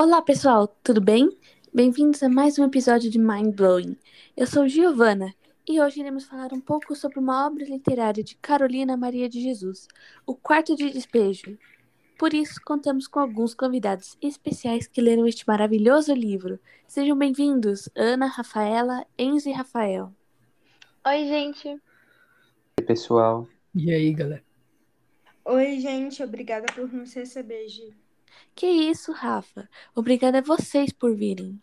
Olá, pessoal, tudo bem? Bem-vindos a mais um episódio de Mind Blowing. Eu sou Giovana e hoje iremos falar um pouco sobre uma obra literária de Carolina Maria de Jesus, O Quarto de Despejo. Por isso, contamos com alguns convidados especiais que leram este maravilhoso livro. Sejam bem-vindos, Ana, Rafaela, Enzo e Rafael. Oi, gente. Oi, pessoal. E aí, galera? Oi, gente. Obrigada por nos receber, Gi. Que isso, Rafa. Obrigada a vocês por virem.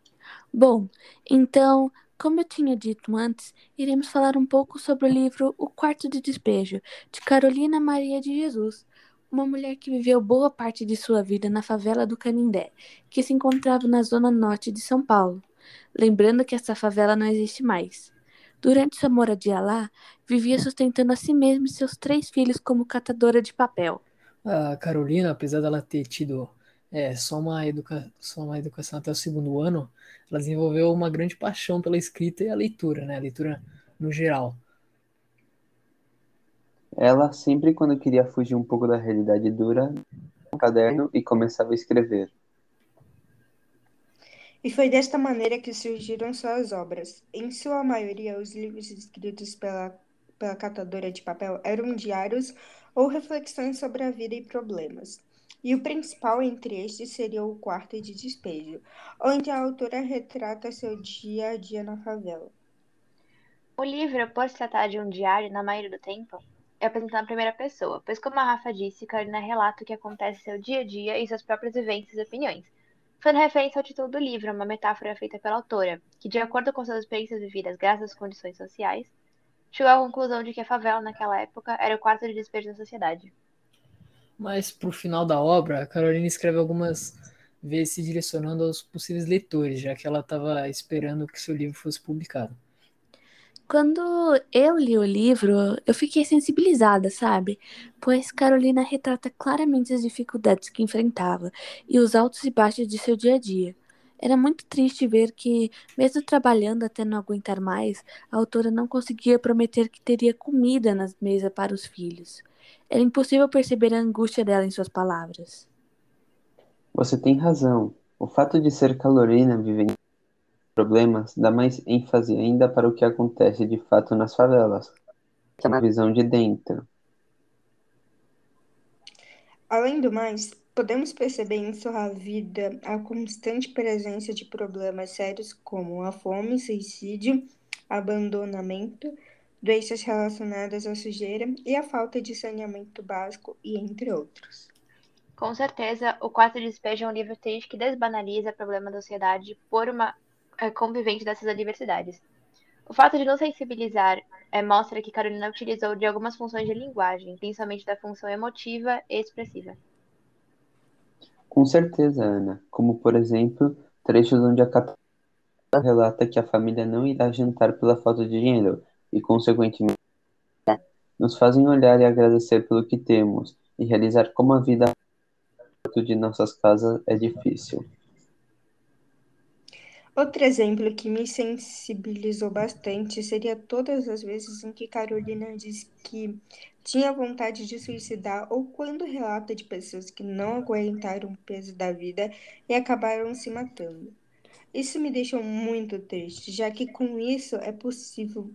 Bom, então, como eu tinha dito antes, iremos falar um pouco sobre o livro O Quarto de Despejo, de Carolina Maria de Jesus, uma mulher que viveu boa parte de sua vida na favela do Canindé, que se encontrava na zona norte de São Paulo. Lembrando que essa favela não existe mais. Durante sua moradia lá, vivia sustentando a si mesma e seus três filhos como catadora de papel. A Carolina, apesar dela ter tido é, só, uma educa... só uma educação até o segundo ano, ela desenvolveu uma grande paixão pela escrita e a leitura, né? A leitura no geral. Ela sempre quando queria fugir um pouco da realidade dura, um caderno e começava a escrever. E foi desta maneira que surgiram suas obras. Em sua maioria, os livros escritos pela, pela catadora de papel eram diários ou reflexões sobre a vida e problemas. E o principal entre estes seria o Quarto de Despejo, onde a autora retrata seu dia a dia na favela. O livro, por se tratar de um diário, na maioria do tempo, é apresentado na primeira pessoa, pois, como a Rafa disse, Carolina relata o que acontece seu dia a dia e suas próprias vivências e opiniões. Fazendo referência ao título do livro, uma metáfora feita pela autora, que, de acordo com suas experiências vividas graças às condições sociais, chegou à conclusão de que a favela, naquela época, era o quarto de despejo da sociedade. Mas, pro final da obra, a Carolina escreve algumas vezes se direcionando aos possíveis leitores, já que ela estava esperando que seu livro fosse publicado. Quando eu li o livro, eu fiquei sensibilizada, sabe? Pois Carolina retrata claramente as dificuldades que enfrentava e os altos e baixos de seu dia a dia. Era muito triste ver que, mesmo trabalhando até não aguentar mais, a autora não conseguia prometer que teria comida na mesa para os filhos. Era impossível perceber a angústia dela em suas palavras. Você tem razão. O fato de ser Carolina vivendo problemas dá mais ênfase ainda para o que acontece de fato nas favelas, que é uma visão de dentro. Além do mais, podemos perceber em sua vida a constante presença de problemas sérios como a fome, suicídio, abandonamento, doenças relacionadas à sujeira e a falta de saneamento básico, e entre outros. Com certeza, O Quarto de Despejo é um livro triste que desbanaliza o problema da sociedade por uma é, convivente dessas adversidades. O fato de não sensibilizar é, mostra que Carolina utilizou de algumas funções de linguagem, principalmente da função emotiva e expressiva. Com certeza, Ana. Como, por exemplo, trechos onde a Catarina relata que a família não irá jantar pela falta de dinheiro e, consequentemente, nos fazem olhar e agradecer pelo que temos e realizar como a vida de nossas casas é difícil. Outro exemplo que me sensibilizou bastante seria todas as vezes em que Carolina diz que tinha vontade de suicidar ou quando relata de pessoas que não aguentaram o peso da vida e acabaram se matando. Isso me deixou muito triste, já que com isso é possível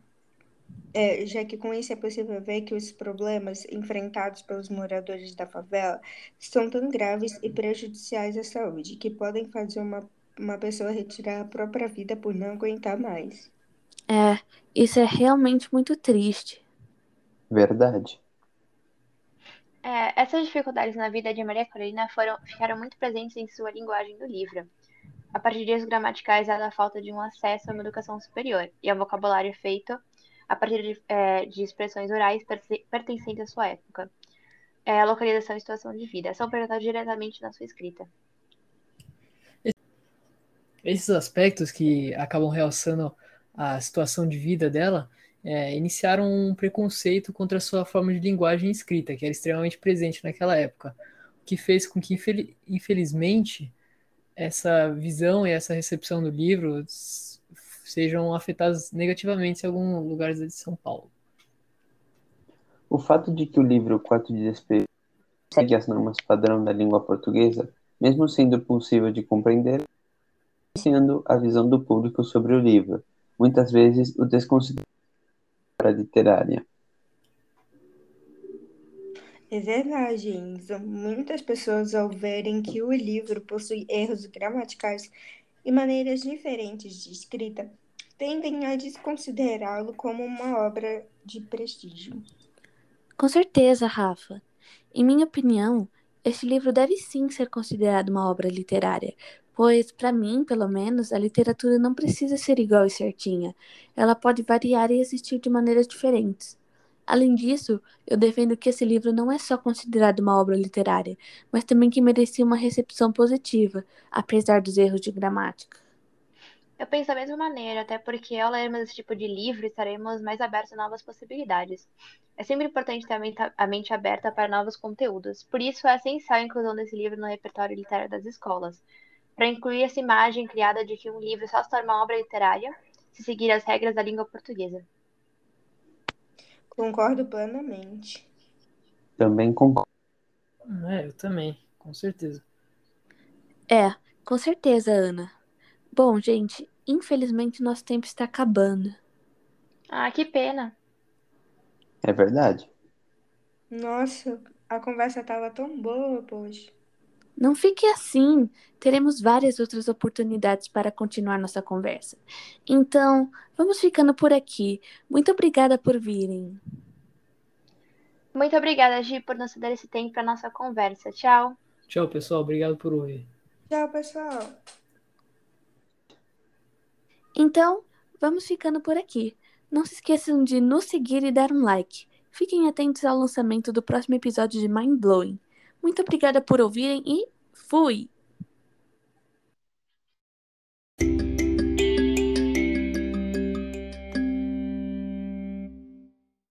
é, já que com isso é possível ver que os problemas enfrentados pelos moradores da favela são tão graves e prejudiciais à saúde que podem fazer uma uma pessoa retirar a própria vida por não aguentar mais. É, isso é realmente muito triste. Verdade. É, essas dificuldades na vida de Maria Carolina foram, ficaram muito presentes em sua linguagem do livro. A partir de erros gramaticais da falta de um acesso a uma educação superior e ao vocabulário feito a partir de, é, de expressões orais pertencentes à sua época. É, a localização e situação de vida são apresentados diretamente na sua escrita. Esses aspectos que acabam realçando a situação de vida dela é, iniciaram um preconceito contra a sua forma de linguagem escrita, que era extremamente presente naquela época, o que fez com que, infelizmente, essa visão e essa recepção do livro sejam afetadas negativamente em alguns lugares de São Paulo. O fato de que o livro Quarto de Despejo segue as normas padrão da língua portuguesa mesmo sendo possível de compreender, influenciando a visão do público sobre o livro, muitas vezes o desconsiderando a literária. É verdade, Enzo. Muitas pessoas, ao verem que o livro possui erros gramaticais e maneiras diferentes de escrita, tendem a desconsiderá-lo como uma obra de prestígio. Com certeza, Rafa. Em minha opinião, este livro deve sim ser considerado uma obra literária, pois, para mim, pelo menos, a literatura não precisa ser igual e certinha. Ela pode variar e existir de maneiras diferentes. Além disso, eu defendo que esse livro não é só considerado uma obra literária, mas também que merecia uma recepção positiva, apesar dos erros de gramática. Eu penso da mesma maneira, até porque ao lermos esse tipo de livro estaremos mais abertos a novas possibilidades. É sempre importante ter a mente aberta para novos conteúdos, por isso é essencial a inclusão desse livro no repertório literário das escolas, para incluir essa imagem criada de que um livro só se torna uma obra literária se seguir as regras da língua portuguesa. Concordo plenamente. Também concordo. É, eu também, com certeza. É, com certeza, Ana. Bom, gente, infelizmente nosso tempo está acabando. Ah, que pena. É verdade. Nossa, a conversa estava tão boa, poxa. Não fique assim. Teremos várias outras oportunidades para continuar nossa conversa. Então, vamos ficando por aqui. Muito obrigada por virem. Muito obrigada, Gi, por nos dar esse tempo para nossa conversa. Tchau. Tchau, pessoal. Obrigado por ouvir. Tchau, pessoal. Então, vamos ficando por aqui. Não se esqueçam de nos seguir e dar um like. Fiquem atentos ao lançamento do próximo episódio de Mind Blowing. Muito obrigada por ouvirem e fui!